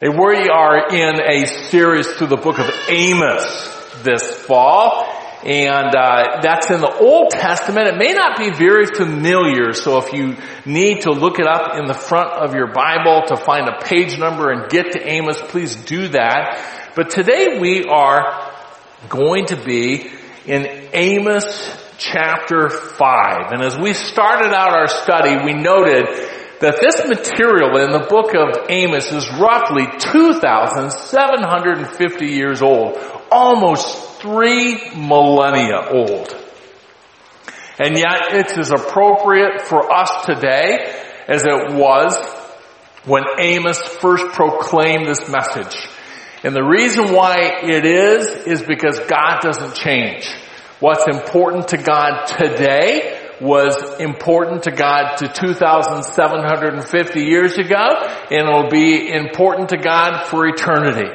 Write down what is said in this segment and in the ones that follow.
We are in a series through the book of Amos this fall, and uh, that's in the Old Testament. It may not be very familiar, so if you need to look it up in the front of your Bible to find a page number and get to Amos, please do that. But today we are going to be in Amos chapter 5. And as we started out our study, we noted that this material in the book of Amos is roughly 2,750 years old, almost three millennia old. And yet it's as appropriate for us today as it was when Amos first proclaimed this message. And the reason why it is, is because God doesn't change. What's important to God today was important to God to 2,750 years ago, and it'll be important to God for eternity.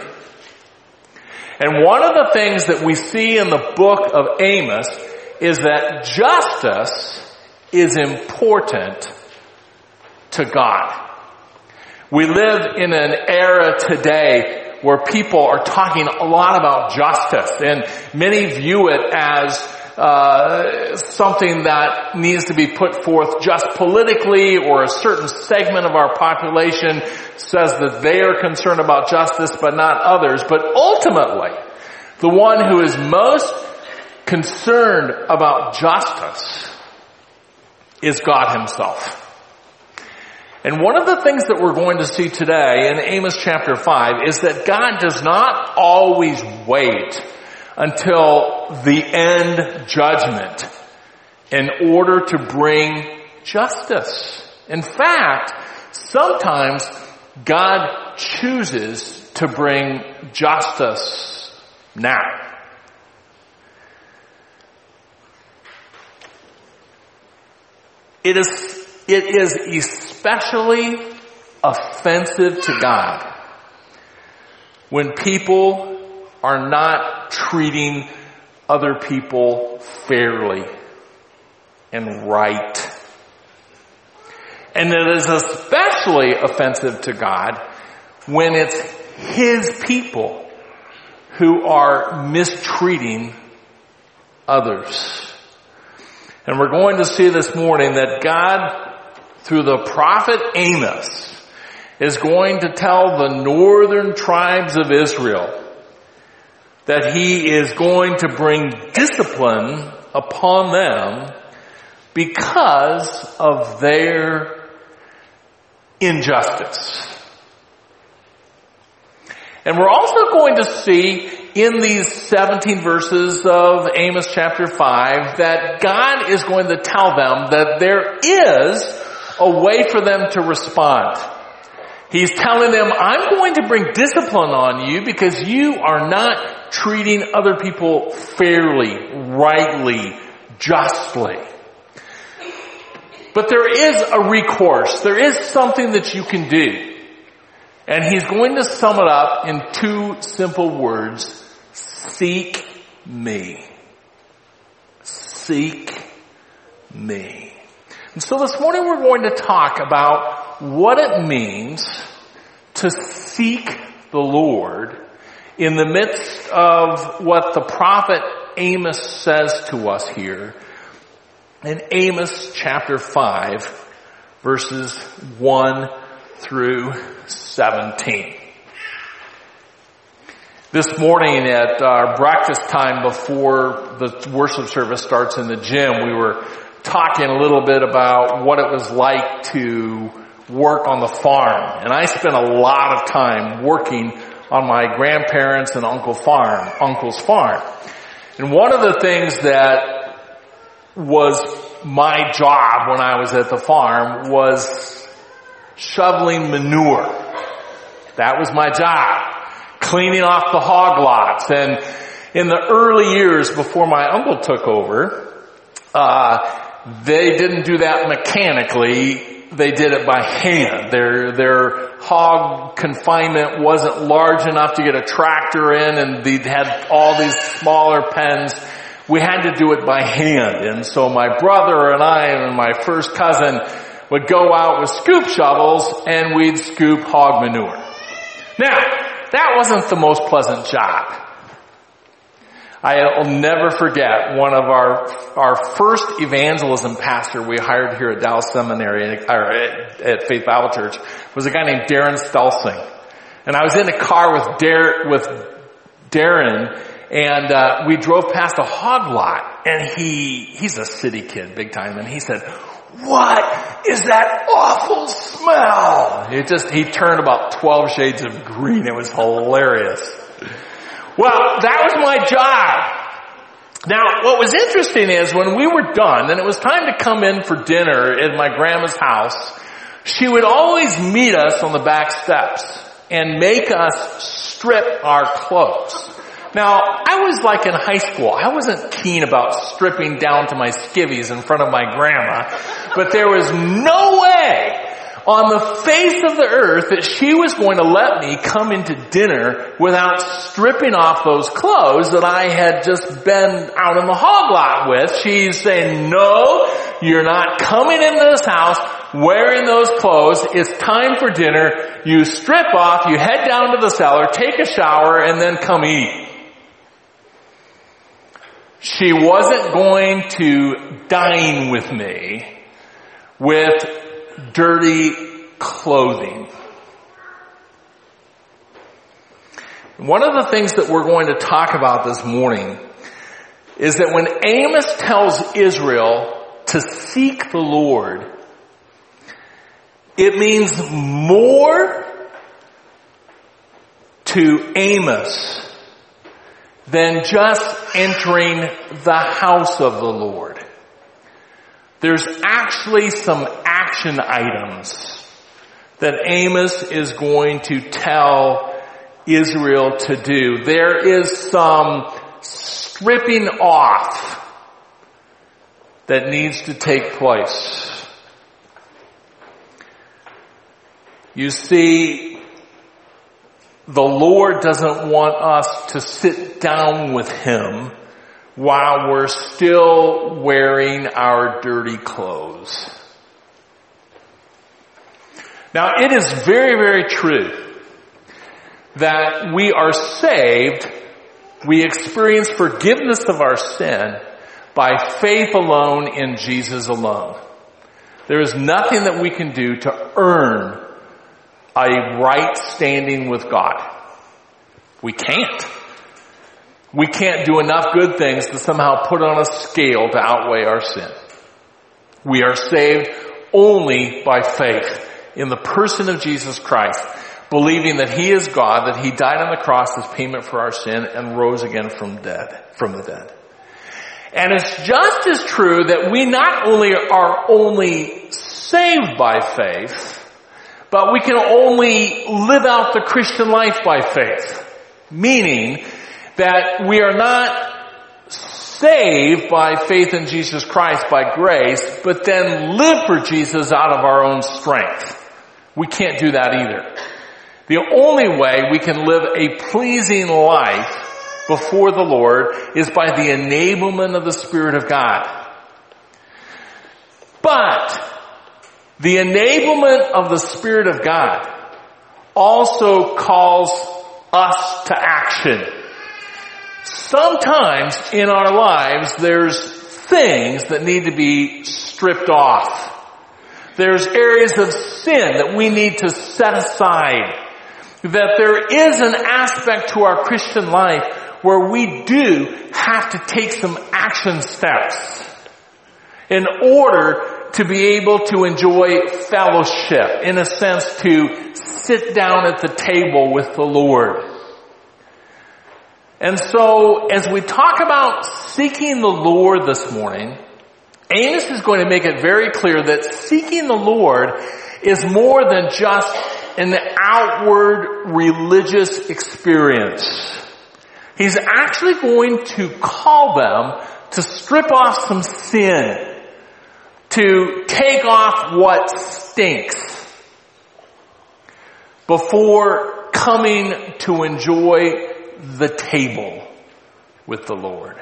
And one of the things that we see in the book of Amos is that justice is important to God. We live in an era today where people are talking a lot about justice and many view it as uh, something that needs to be put forth just politically or a certain segment of our population says that they are concerned about justice but not others. But ultimately, the one who is most concerned about justice is God himself. And one of the things that we're going to see today in Amos chapter 5 is that God does not always wait until the end judgment in order to bring justice. In fact, sometimes God chooses to bring justice now. It is, it is especially offensive to God when people are not treating other people fairly and right. And it is especially offensive to God when it's His people who are mistreating others. And we're going to see this morning that God, through the prophet Amos, is going to tell the northern tribes of Israel that he is going to bring discipline upon them because of their injustice. And we're also going to see in these 17 verses of Amos chapter 5 that God is going to tell them that there is a way for them to respond. He's telling them, I'm going to bring discipline on you because you are not treating other people fairly, rightly, justly. But there is a recourse. There is something that you can do. And he's going to sum it up in two simple words. Seek me. Seek me. And so this morning we're going to talk about what it means to seek the Lord in the midst of what the prophet Amos says to us here in Amos chapter 5 verses 1 through 17. This morning at our breakfast time before the worship service starts in the gym, we were talking a little bit about what it was like to work on the farm. And I spent a lot of time working on my grandparents and uncle farm, uncle's farm. And one of the things that was my job when I was at the farm was shoveling manure. That was my job. Cleaning off the hog lots. And in the early years before my uncle took over, uh, they didn't do that mechanically they did it by hand. Their, their hog confinement wasn't large enough to get a tractor in and they had all these smaller pens. We had to do it by hand. And so my brother and I and my first cousin would go out with scoop shovels and we'd scoop hog manure. Now, that wasn't the most pleasant job. I'll never forget one of our, our first evangelism pastor we hired here at Dallas Seminary, or at, at Faith Bible Church, was a guy named Darren Stelsing. And I was in a car with Dar- with Darren, and uh, we drove past a hog lot, and he he's a city kid, big time, and he said, "What is that awful smell?" It just he turned about twelve shades of green. It was hilarious. Well, that was my job. Now, what was interesting is when we were done and it was time to come in for dinner at my grandma's house, she would always meet us on the back steps and make us strip our clothes. Now, I was like in high school. I wasn't keen about stripping down to my skivvies in front of my grandma, but there was no way on the face of the earth that she was going to let me come into dinner without stripping off those clothes that I had just been out in the hog lot with. She's saying, no, you're not coming into this house wearing those clothes. It's time for dinner. You strip off, you head down to the cellar, take a shower, and then come eat. She wasn't going to dine with me with dirty clothing. One of the things that we're going to talk about this morning is that when Amos tells Israel to seek the Lord, it means more to Amos than just entering the house of the Lord. There's actually some action items that Amos is going to tell Israel to do. There is some stripping off that needs to take place. You see, the Lord doesn't want us to sit down with Him while we're still wearing our dirty clothes. Now it is very, very true that we are saved, we experience forgiveness of our sin by faith alone in Jesus alone. There is nothing that we can do to earn a right standing with God. We can't. We can't do enough good things to somehow put on a scale to outweigh our sin. We are saved only by faith in the person of Jesus Christ, believing that He is God, that He died on the cross as payment for our sin and rose again from dead, from the dead. And it's just as true that we not only are only saved by faith, but we can only live out the Christian life by faith. Meaning that we are not saved by faith in Jesus Christ by grace, but then live for Jesus out of our own strength. We can't do that either. The only way we can live a pleasing life before the Lord is by the enablement of the Spirit of God. But the enablement of the Spirit of God also calls us to action. Sometimes in our lives there's things that need to be stripped off. There's areas of sin that we need to set aside. That there is an aspect to our Christian life where we do have to take some action steps in order to be able to enjoy fellowship, in a sense to sit down at the table with the Lord. And so, as we talk about seeking the Lord this morning, Amos is going to make it very clear that seeking the Lord is more than just an outward religious experience. He's actually going to call them to strip off some sin, to take off what stinks before coming to enjoy the table with the Lord.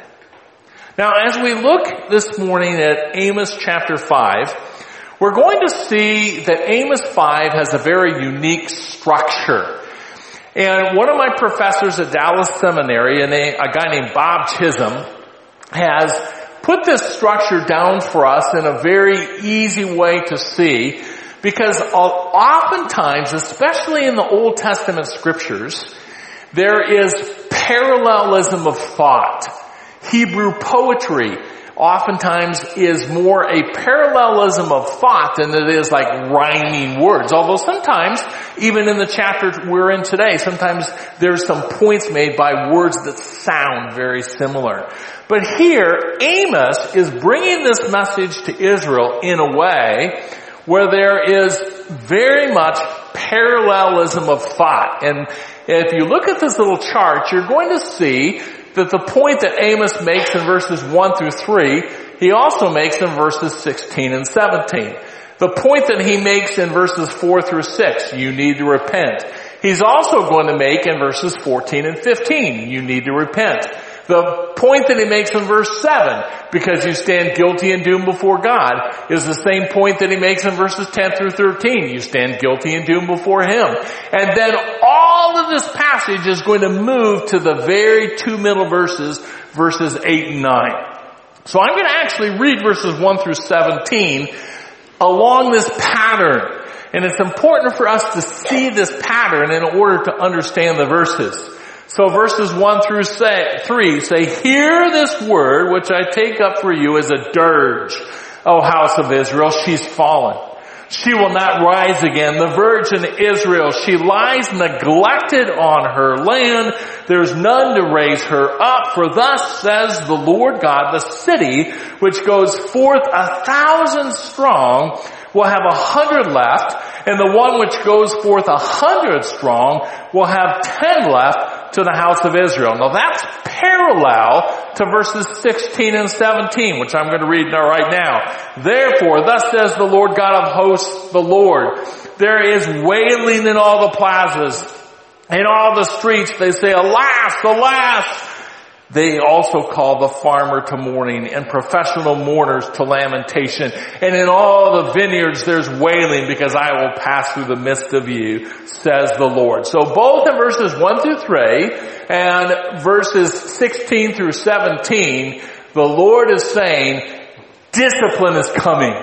Now, as we look this morning at Amos chapter 5, we're going to see that Amos 5 has a very unique structure. And one of my professors at Dallas Seminary, a guy named Bob Chisholm, has put this structure down for us in a very easy way to see because oftentimes, especially in the Old Testament scriptures, there is parallelism of thought. Hebrew poetry oftentimes is more a parallelism of thought than it is like rhyming words. Although sometimes, even in the chapter we're in today, sometimes there's some points made by words that sound very similar. But here, Amos is bringing this message to Israel in a way where there is very much parallelism of thought. And if you look at this little chart, you're going to see that the point that Amos makes in verses 1 through 3, he also makes in verses 16 and 17. The point that he makes in verses 4 through 6, you need to repent. He's also going to make in verses 14 and 15, you need to repent. The point that he makes in verse 7, because you stand guilty and doomed before God, is the same point that he makes in verses 10 through 13. You stand guilty and doomed before him. And then all of this passage is going to move to the very two middle verses, verses 8 and 9. So I'm going to actually read verses 1 through 17 along this pattern. And it's important for us to see this pattern in order to understand the verses. So verses 1 through say, 3 say, Hear this word which I take up for you as a dirge, O house of Israel, she's fallen. She will not rise again. The virgin Israel, she lies neglected on her land. There's none to raise her up. For thus says the Lord God, the city which goes forth a thousand strong will have a hundred left, and the one which goes forth a hundred strong will have ten left to the house of Israel. Now that's parallel to verses 16 and 17, which I'm going to read now right now. Therefore, thus says the Lord God of hosts, the Lord, there is wailing in all the plazas, in all the streets. They say, alas, alas, they also call the farmer to mourning and professional mourners to lamentation. And in all the vineyards there's wailing because I will pass through the midst of you, says the Lord. So both in verses 1 through 3 and verses 16 through 17, the Lord is saying, discipline is coming.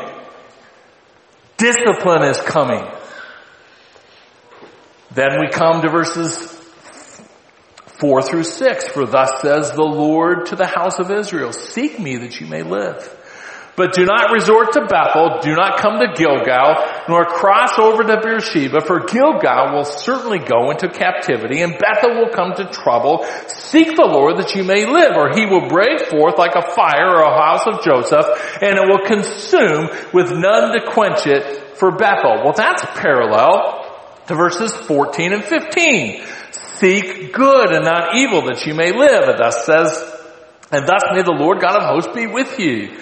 Discipline is coming. Then we come to verses 4 through 6, for thus says the Lord to the house of Israel, seek me that you may live. But do not resort to Bethel, do not come to Gilgal, nor cross over to Beersheba, for Gilgal will certainly go into captivity, and Bethel will come to trouble. Seek the Lord that you may live, or he will break forth like a fire or a house of Joseph, and it will consume with none to quench it for Bethel. Well, that's parallel to verses 14 and 15. Seek good and not evil that you may live. And thus says, and thus may the Lord God of hosts be with you.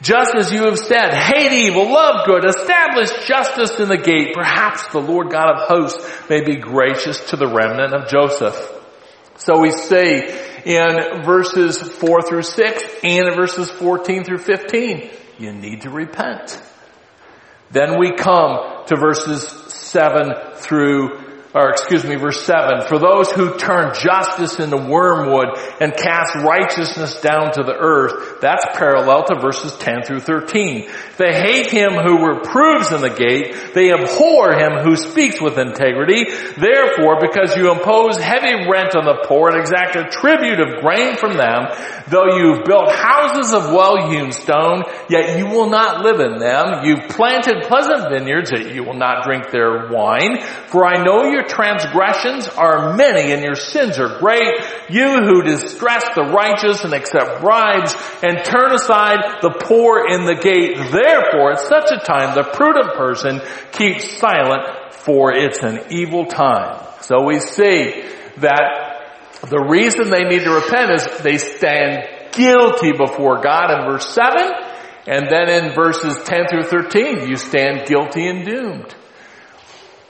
Just as you have said, hate evil, love good, establish justice in the gate. Perhaps the Lord God of hosts may be gracious to the remnant of Joseph. So we say in verses 4 through 6 and in verses 14 through 15, you need to repent. Then we come to verses 7 through or excuse me, verse 7, for those who turn justice into wormwood and cast righteousness down to the earth, that's parallel to verses 10 through 13. They hate him who reproves in the gate, they abhor him who speaks with integrity. Therefore, because you impose heavy rent on the poor and exact a tribute of grain from them, though you've built houses of well-hewn stone, yet you will not live in them. You've planted pleasant vineyards, yet you will not drink their wine. For I know you your transgressions are many and your sins are great. You who distress the righteous and accept bribes and turn aside the poor in the gate. Therefore, at such a time, the prudent person keeps silent for it's an evil time. So we see that the reason they need to repent is they stand guilty before God in verse 7. And then in verses 10 through 13, you stand guilty and doomed.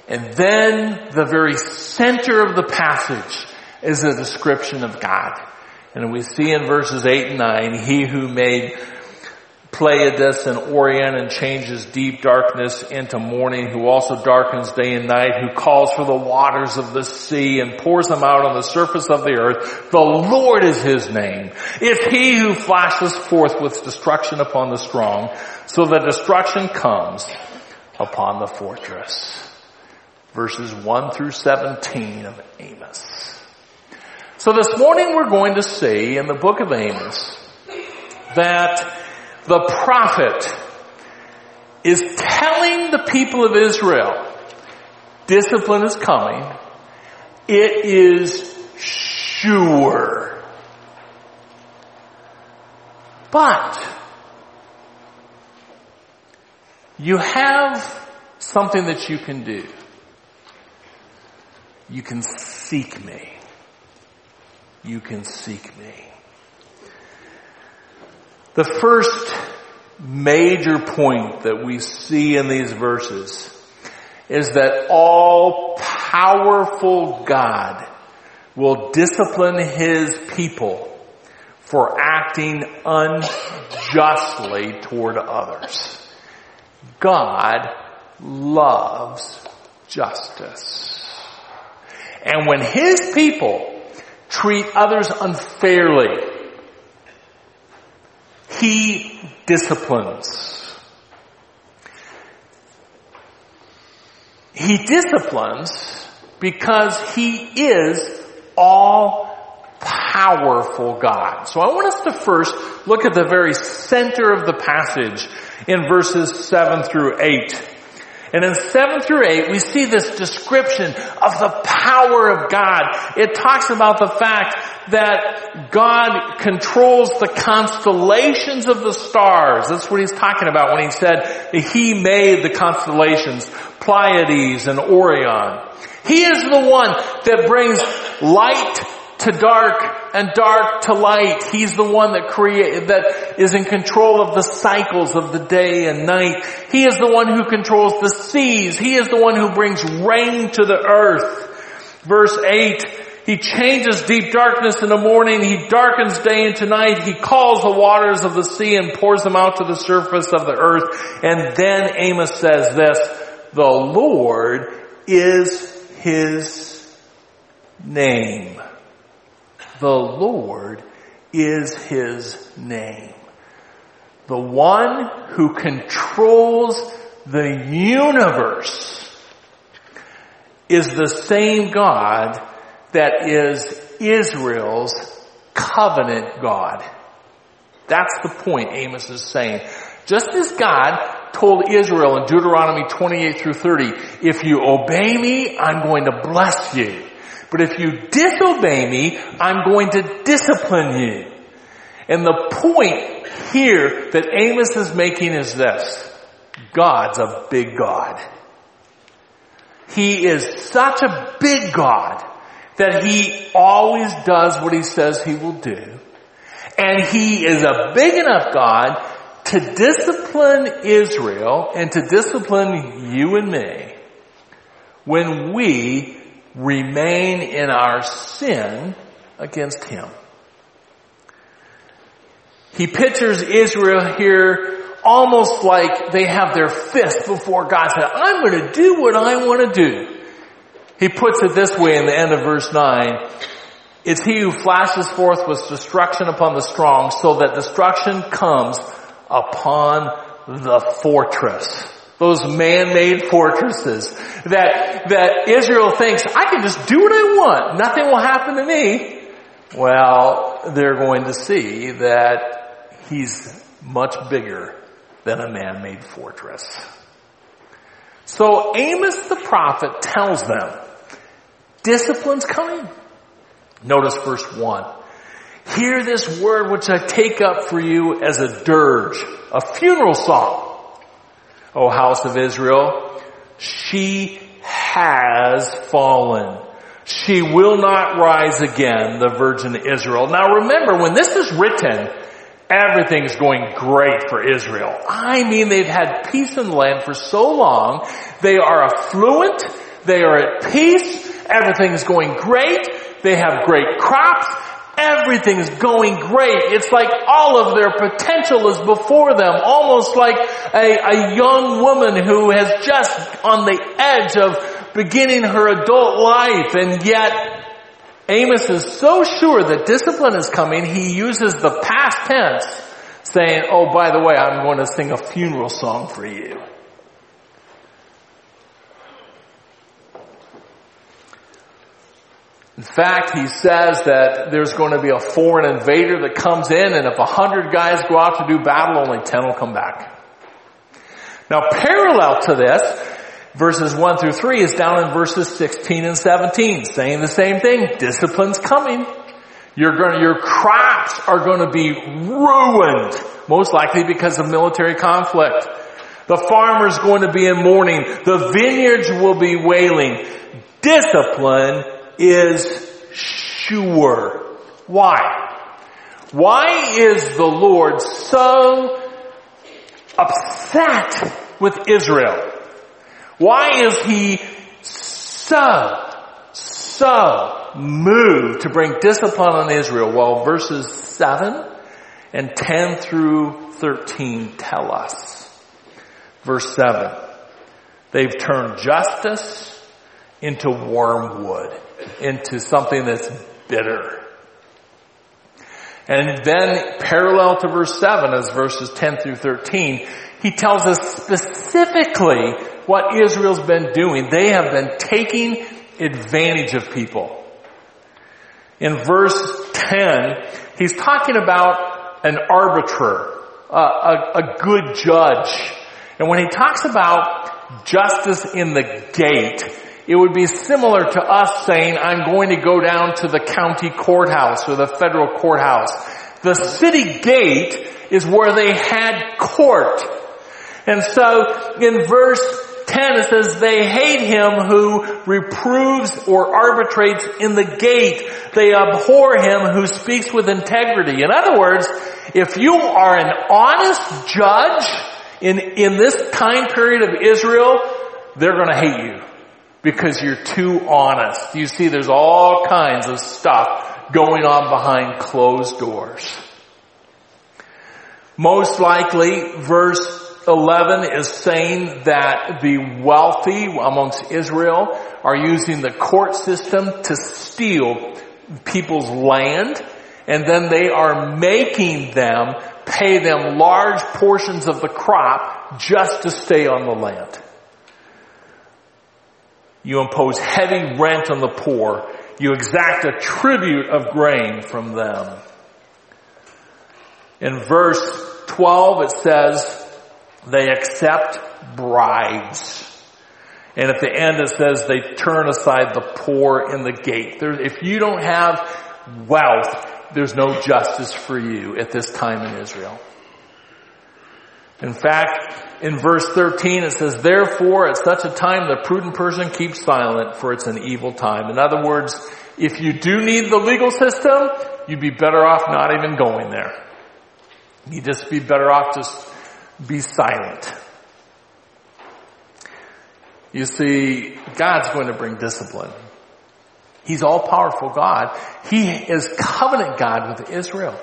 And then the very center of the passage is a description of God. And we see in verses 8 and 9, He who made Pleiades and Orion and changes deep darkness into morning, who also darkens day and night, who calls for the waters of the sea and pours them out on the surface of the earth. The Lord is his name. It's he who flashes forth with destruction upon the strong, so that destruction comes upon the fortress. Verses 1 through 17 of Amos. So this morning we're going to see in the book of Amos that the prophet is telling the people of Israel, discipline is coming. It is sure. But you have something that you can do. You can seek me. You can seek me. The first major point that we see in these verses is that all powerful God will discipline his people for acting unjustly toward others. God loves justice. And when his people treat others unfairly, he disciplines. He disciplines because He is all powerful God. So I want us to first look at the very center of the passage in verses 7 through 8. And in 7 through 8, we see this description of the power of God. It talks about the fact that God controls the constellations of the stars. That's what he's talking about when he said he made the constellations, Pleiades and Orion. He is the one that brings light to dark and dark to light. He's the one that create, that is in control of the cycles of the day and night. He is the one who controls the seas. He is the one who brings rain to the earth. Verse 8, he changes deep darkness in the morning. He darkens day into night. He calls the waters of the sea and pours them out to the surface of the earth. And then Amos says this, the Lord is his name. The Lord is his name. The one who controls the universe is the same God that is Israel's covenant God. That's the point Amos is saying. Just as God told Israel in Deuteronomy 28 through 30, if you obey me, I'm going to bless you. But if you disobey me, I'm going to discipline you. And the point here that Amos is making is this. God's a big God. He is such a big God that he always does what he says he will do. And he is a big enough God to discipline Israel and to discipline you and me when we remain in our sin against him. He pictures Israel here almost like they have their fist before God said, I'm going to do what I want to do. He puts it this way in the end of verse 9. It's he who flashes forth with destruction upon the strong so that destruction comes upon the fortress those man-made fortresses that, that Israel thinks, I can just do what I want. Nothing will happen to me. Well, they're going to see that he's much bigger than a man-made fortress. So Amos the prophet tells them, discipline's coming. Notice verse one. Hear this word which I take up for you as a dirge, a funeral song. O house of Israel, she has fallen. She will not rise again, the virgin Israel. Now remember, when this is written, everything's going great for Israel. I mean, they've had peace in the land for so long. They are affluent. They are at peace. Everything's going great. They have great crops. Everything's going great. It's like all of their potential is before them, almost like a, a young woman who has just on the edge of beginning her adult life and yet Amos is so sure that discipline is coming, he uses the past tense saying, oh, by the way, I'm going to sing a funeral song for you. In fact, he says that there's going to be a foreign invader that comes in and if a hundred guys go out to do battle, only ten will come back. Now parallel to this, verses 1 through 3 is down in verses 16 and 17, saying the same thing. Discipline's coming. Going your crops are going to be ruined, most likely because of military conflict. The farmer's going to be in mourning. The vineyards will be wailing. Discipline is sure. Why? Why is the Lord so upset with Israel? Why is he so, so moved to bring discipline on Israel? Well, verses 7 and 10 through 13 tell us. Verse 7. They've turned justice into wormwood into something that's bitter. And then parallel to verse 7 as verses 10 through 13, he tells us specifically what Israel's been doing. They have been taking advantage of people. In verse 10, he's talking about an arbiter, a, a, a good judge. And when he talks about justice in the gate, it would be similar to us saying, I'm going to go down to the county courthouse or the federal courthouse. The city gate is where they had court. And so in verse 10 it says, they hate him who reproves or arbitrates in the gate. They abhor him who speaks with integrity. In other words, if you are an honest judge in, in this time period of Israel, they're going to hate you because you're too honest. You see, there's all kinds of stuff going on behind closed doors. Most likely, verse 11 is saying that the wealthy amongst Israel are using the court system to steal people's land and then they are making them pay them large portions of the crop just to stay on the land. You impose heavy rent on the poor. You exact a tribute of grain from them. In verse 12 it says, they accept bribes. And at the end it says they turn aside the poor in the gate. There, if you don't have wealth, there's no justice for you at this time in Israel. In fact, in verse 13 it says, therefore at such a time the prudent person keeps silent for it's an evil time. In other words, if you do need the legal system, you'd be better off not even going there. You'd just be better off just be silent. You see, God's going to bring discipline. He's all powerful God. He is covenant God with Israel.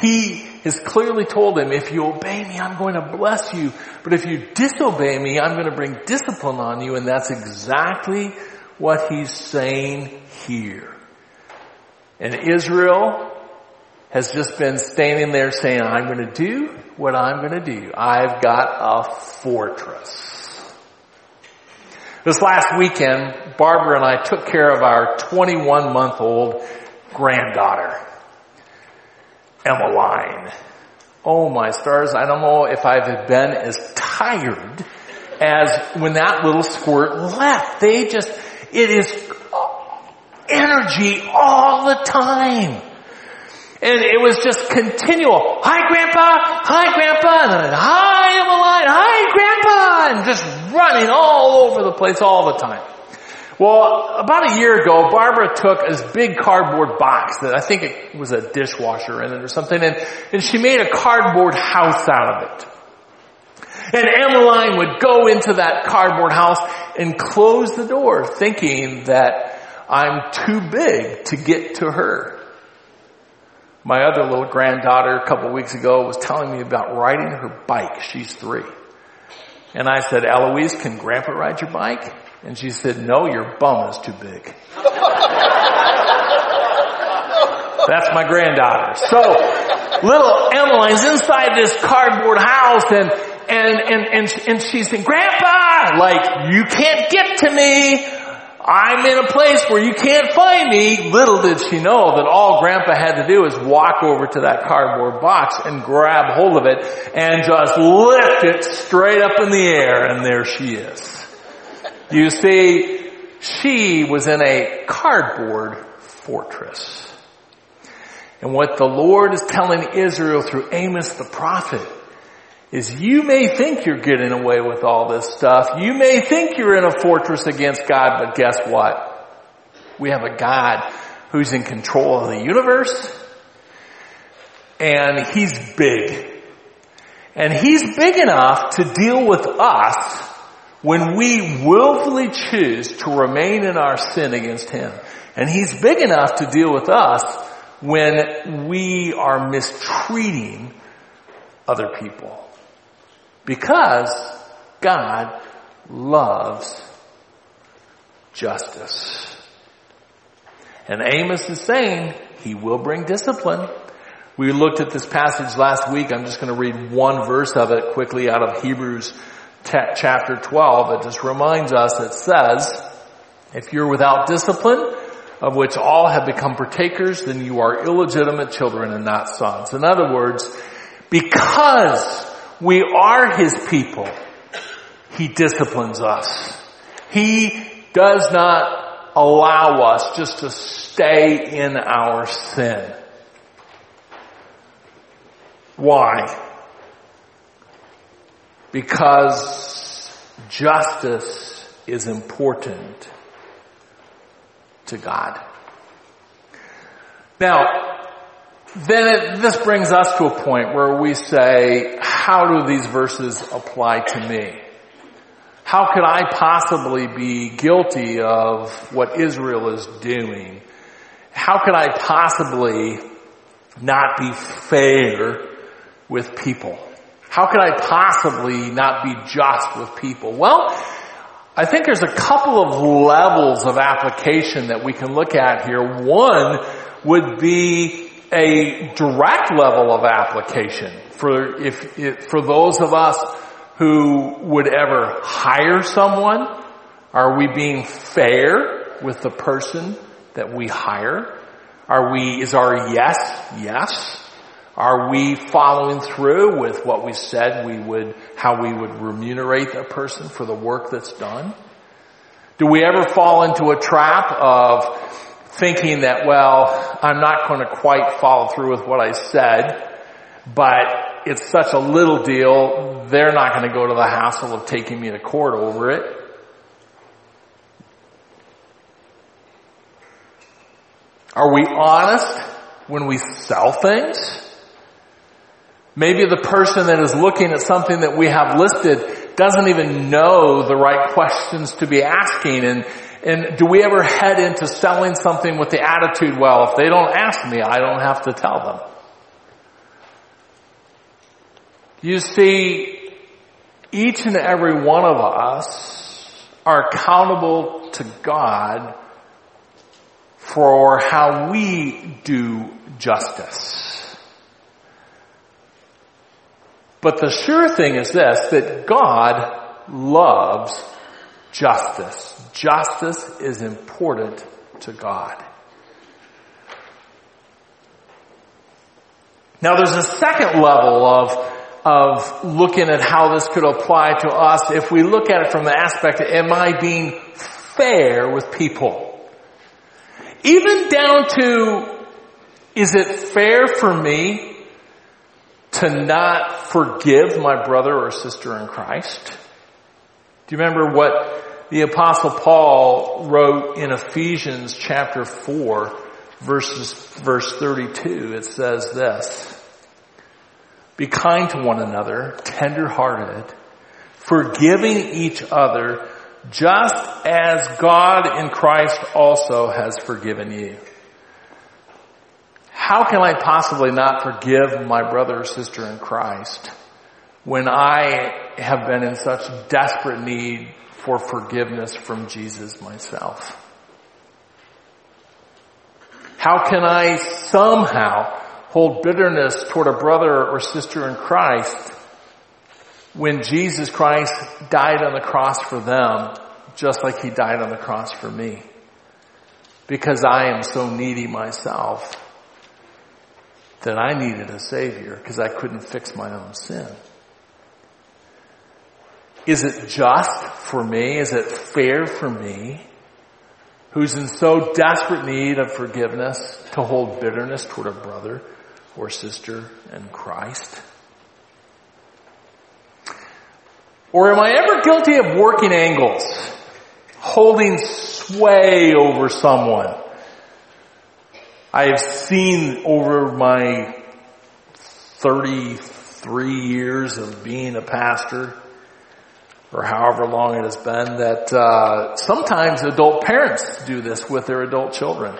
He has clearly told them, if you obey me, I'm going to bless you. But if you disobey me, I'm going to bring discipline on you. And that's exactly what he's saying here. And Israel has just been standing there saying, I'm going to do what I'm going to do. I've got a fortress. This last weekend, Barbara and I took care of our 21 month old granddaughter, Emmeline. Oh my stars, I don't know if I've been as tired as when that little squirt left. They just, it is energy all the time. And it was just continual. Hi grandpa! Hi grandpa! And then, hi Emmeline! Hi grandpa! And just running all over the place all the time. Well, about a year ago, Barbara took this big cardboard box that I think it was a dishwasher in it or something, and, and she made a cardboard house out of it. And Emmeline would go into that cardboard house and close the door thinking that I'm too big to get to her. My other little granddaughter a couple weeks ago was telling me about riding her bike. She's three. And I said, Eloise, can grandpa ride your bike? And she said, no, your bum is too big. That's my granddaughter. So, little Emmeline's inside this cardboard house and, and, and, and, and she's saying, Grandpa, like, you can't get to me. I'm in a place where you can't find me. Little did she know that all grandpa had to do is walk over to that cardboard box and grab hold of it and just lift it straight up in the air and there she is. You see, she was in a cardboard fortress. And what the Lord is telling Israel through Amos the prophet is you may think you're getting away with all this stuff. You may think you're in a fortress against God, but guess what? We have a God who's in control of the universe and he's big. And he's big enough to deal with us when we willfully choose to remain in our sin against him. And he's big enough to deal with us when we are mistreating other people. Because God loves justice. And Amos is saying he will bring discipline. We looked at this passage last week. I'm just going to read one verse of it quickly out of Hebrews chapter 12. It just reminds us, it says, if you're without discipline, of which all have become partakers, then you are illegitimate children and not sons. In other words, because we are His people, He disciplines us. He does not allow us just to stay in our sin. Why? Because justice is important to God. Now, then it, this brings us to a point where we say, how do these verses apply to me? How could I possibly be guilty of what Israel is doing? How could I possibly not be fair with people? How could I possibly not be just with people? Well, I think there's a couple of levels of application that we can look at here. One would be a direct level of application for if, if, for those of us who would ever hire someone. Are we being fair with the person that we hire? Are we, is our yes, yes? Are we following through with what we said we would, how we would remunerate a person for the work that's done? Do we ever fall into a trap of thinking that, well, I'm not going to quite follow through with what I said, but it's such a little deal, they're not going to go to the hassle of taking me to court over it. Are we honest when we sell things? Maybe the person that is looking at something that we have listed doesn't even know the right questions to be asking and and do we ever head into selling something with the attitude, well, if they don't ask me, I don't have to tell them. You see, each and every one of us are accountable to God for how we do justice. But the sure thing is this, that God loves justice. Justice is important to God. Now there's a second level of, of looking at how this could apply to us if we look at it from the aspect of am I being fair with people? Even down to is it fair for me to not forgive my brother or sister in Christ? Do you remember what the apostle Paul wrote in Ephesians chapter 4 verses, verse 32? It says this, be kind to one another, tender hearted, forgiving each other, just as God in Christ also has forgiven you. how can I possibly not forgive my brother or sister in Christ when I have been in such desperate need for forgiveness from Jesus myself? How can I somehow hold bitterness toward a brother or sister in Christ when Jesus Christ died on the cross for them just like he died on the cross for me? Because I am so needy myself that I needed a savior because I couldn't fix my own sin. Is it just for me? Is it fair for me who's in so desperate need of forgiveness to hold bitterness toward a brother or sister in Christ? Or am I ever guilty of working angles, holding sway over someone? I have seen over my 33 years of being a pastor, or however long it has been, that uh, sometimes adult parents do this with their adult children.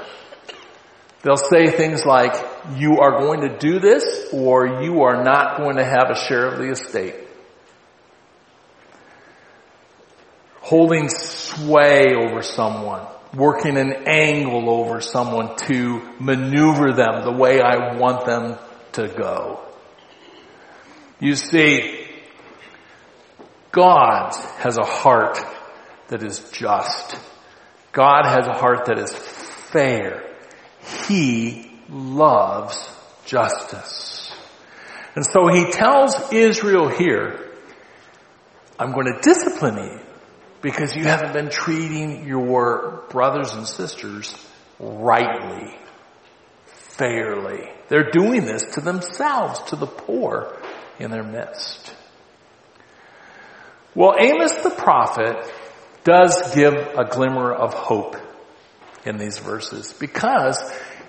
They'll say things like, you are going to do this or you are not going to have a share of the estate. Holding sway over someone, working an angle over someone to maneuver them the way I want them to go. You see, God has a heart that is just. God has a heart that is fair. He loves justice. And so he tells Israel here, I'm going to discipline you because you haven't been treating your brothers and sisters rightly, fairly. They're doing this to themselves, to the poor in their midst. Well, Amos the prophet does give a glimmer of hope in these verses because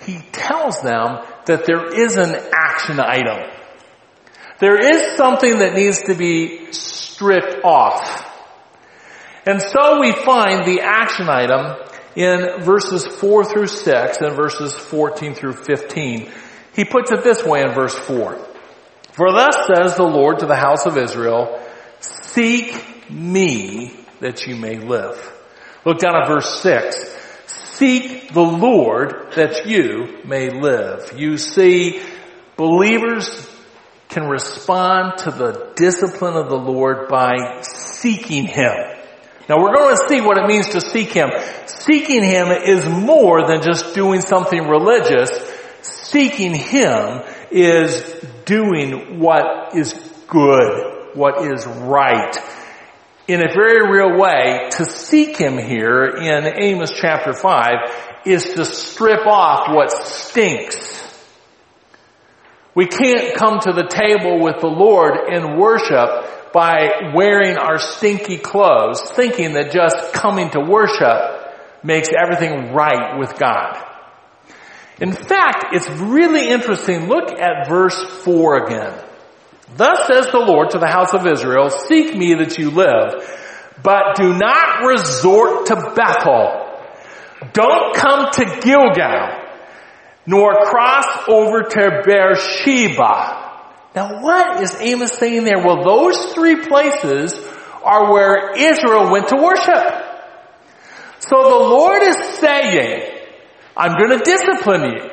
he tells them that there is an action item. There is something that needs to be stripped off. And so we find the action item in verses 4 through 6 and verses 14 through 15. He puts it this way in verse 4. For thus says the Lord to the house of Israel, seek me that you may live. Look down at verse 6. Seek the Lord that you may live. You see, believers can respond to the discipline of the Lord by seeking Him. Now we're going to see what it means to seek Him. Seeking Him is more than just doing something religious. Seeking Him is doing what is good, what is right. In a very real way, to seek Him here in Amos chapter 5 is to strip off what stinks. We can't come to the table with the Lord in worship by wearing our stinky clothes, thinking that just coming to worship makes everything right with God. In fact, it's really interesting. Look at verse 4 again. Thus says the Lord to the house of Israel, seek me that you live, but do not resort to Bethel. Don't come to Gilgal, nor cross over to Beersheba. Now what is Amos saying there? Well, those three places are where Israel went to worship. So the Lord is saying, I'm going to discipline you.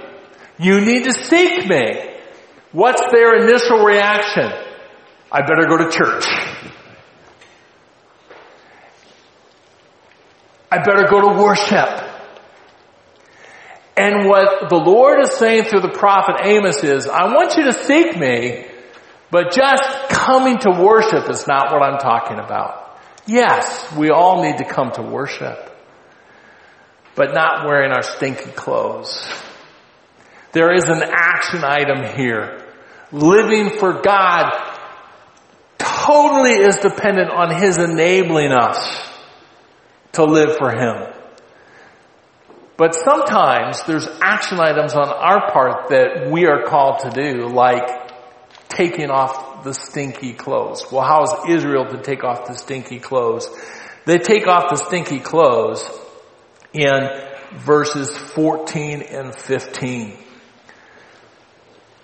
You need to seek me. What's their initial reaction? I better go to church. I better go to worship. And what the Lord is saying through the prophet Amos is, I want you to seek me, but just coming to worship is not what I'm talking about. Yes, we all need to come to worship but not wearing our stinky clothes. There is an action item here. Living for God totally is dependent on His enabling us to live for Him. But sometimes there's action items on our part that we are called to do, like taking off the stinky clothes. Well, how is Israel to take off the stinky clothes? They take off the stinky clothes in verses 14 and 15.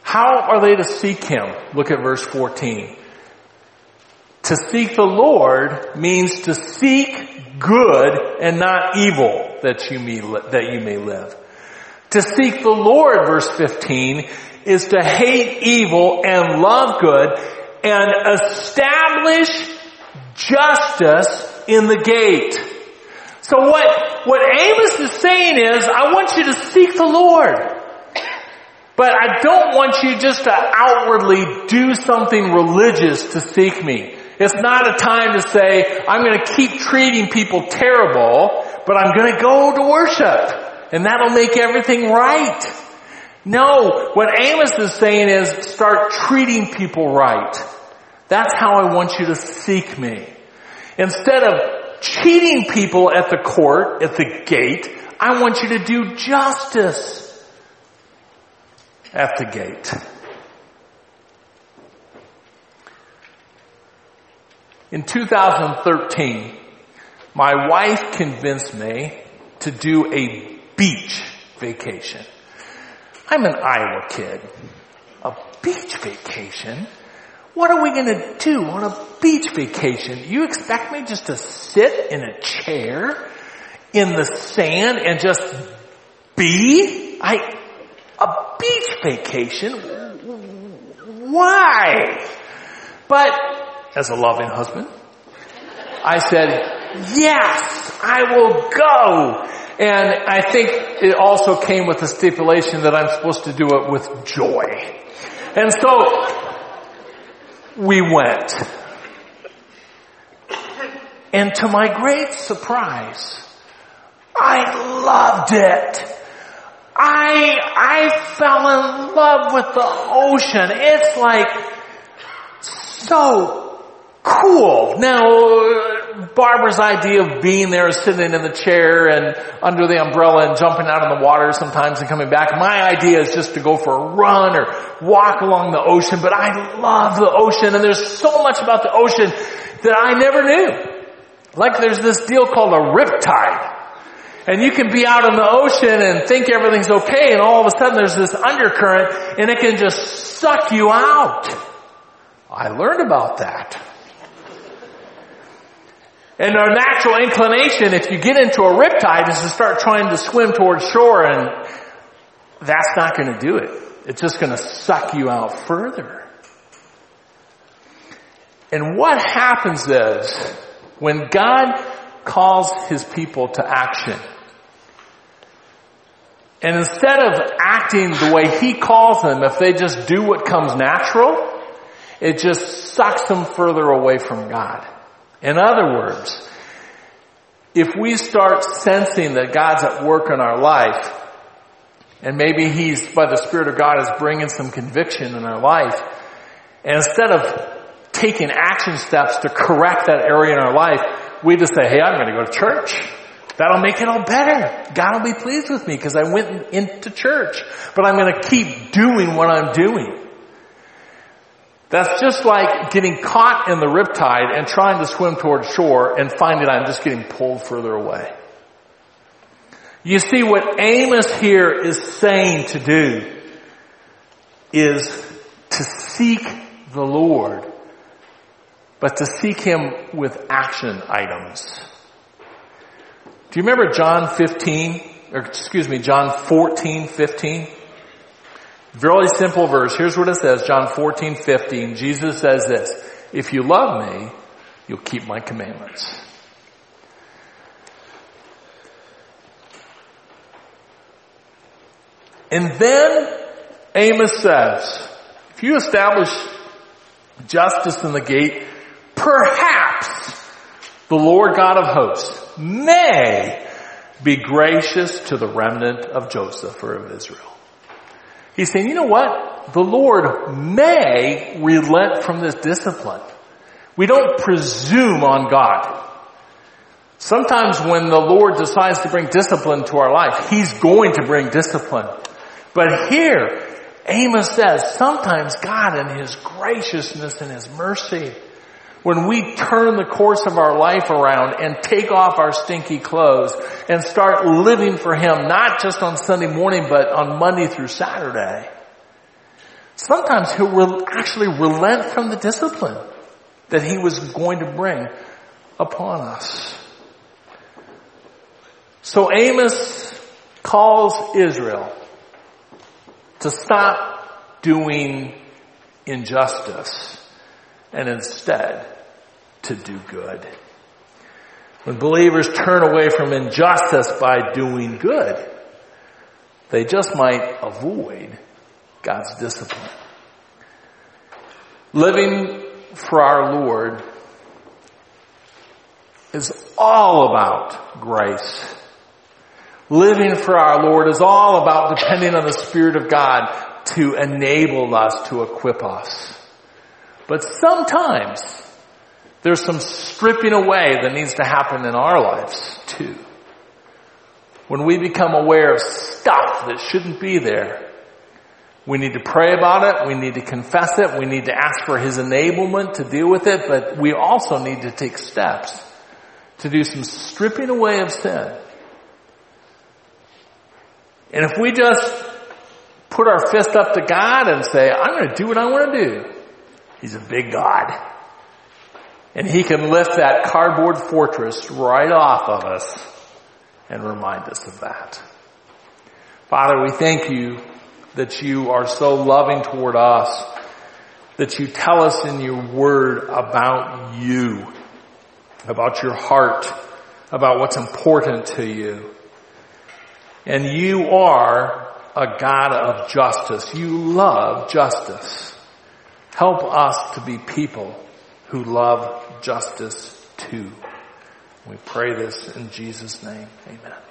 How are they to seek Him? Look at verse 14. To seek the Lord means to seek good and not evil that you may, that you may live. To seek the Lord, verse 15, is to hate evil and love good and establish justice in the gate. So what, what Amos is saying is, I want you to seek the Lord. But I don't want you just to outwardly do something religious to seek me. It's not a time to say, I'm going to keep treating people terrible, but I'm going to go to worship. And that'll make everything right. No, what Amos is saying is start treating people right. That's how I want you to seek me. Instead of cheating people at the court, at the gate, I want you to do justice at the gate. In 2013, my wife convinced me to do a beach vacation. I'm an Iowa kid. A beach vacation? What are we gonna do on a beach vacation? You expect me just to sit in a chair in the sand and just be? I, beach vacation? Why? But as a loving husband, I said, yes, I will go. And I think it also came with the stipulation that I'm supposed to do it with joy. And so we went. And to my great surprise, I loved it. I, I fell in love with the ocean. It's like so cool. Now, Barbara's idea of being there is sitting in the chair and under the umbrella and jumping out in the water sometimes and coming back. My idea is just to go for a run or walk along the ocean, but I love the ocean and there's so much about the ocean that I never knew. Like there's this deal called a riptide. And you can be out in the ocean and think everything's okay and all of a sudden there's this undercurrent and it can just suck you out. I learned about that. And our natural inclination, if you get into a riptide, is to start trying to swim towards shore and that's not going to do it. It's just going to suck you out further. And what happens is, when God calls His people to action, and instead of acting the way He calls them, if they just do what comes natural, it just sucks them further away from God. In other words, if we start sensing that God's at work in our life, and maybe He's, by the Spirit of God, is bringing some conviction in our life, and instead of taking action steps to correct that area in our life, we just say, hey, I'm going to go to church. That'll make it all better. God will be pleased with me because I went into church. But I'm going to keep doing what I'm doing. That's just like getting caught in the riptide and trying to swim towards shore and finding I'm just getting pulled further away. You see what Amos here is saying to do is to seek the Lord, but to seek Him with action items. Do you remember John 15, or excuse me, John 14, 15? Very simple verse. Here's what it says, John 14, 15. Jesus says this, if you love me, you'll keep my commandments. And then Amos says, if you establish justice in the gate, perhaps the Lord God of hosts may be gracious to the remnant of Joseph or of Israel. He's saying, you know what? The Lord may relent from this discipline. We don't presume on God. Sometimes when the Lord decides to bring discipline to our life, He's going to bring discipline. But here, Amos says, sometimes God in His graciousness and His mercy when we turn the course of our life around and take off our stinky clothes and start living for Him, not just on Sunday morning, but on Monday through Saturday, Sometimes he'll actually relent from the discipline that he was going to bring upon us. So Amos calls Israel to stop doing injustice and instead to do good. When believers turn away from injustice by doing good, they just might avoid God's discipline. Living for our Lord is all about grace. Living for our Lord is all about depending on the Spirit of God to enable us, to equip us. But sometimes there's some stripping away that needs to happen in our lives too. When we become aware of stuff that shouldn't be there, we need to pray about it. We need to confess it. We need to ask for His enablement to deal with it. But we also need to take steps to do some stripping away of sin. And if we just put our fist up to God and say, I'm going to do what I want to do, He's a big God. And He can lift that cardboard fortress right off of us and remind us of that. Father, we thank you that you are so loving toward us, that you tell us in your word about you, about your heart, about what's important to you. And you are a God of justice. You love justice. Help us to be people who love justice too. We pray this in Jesus' name. Amen.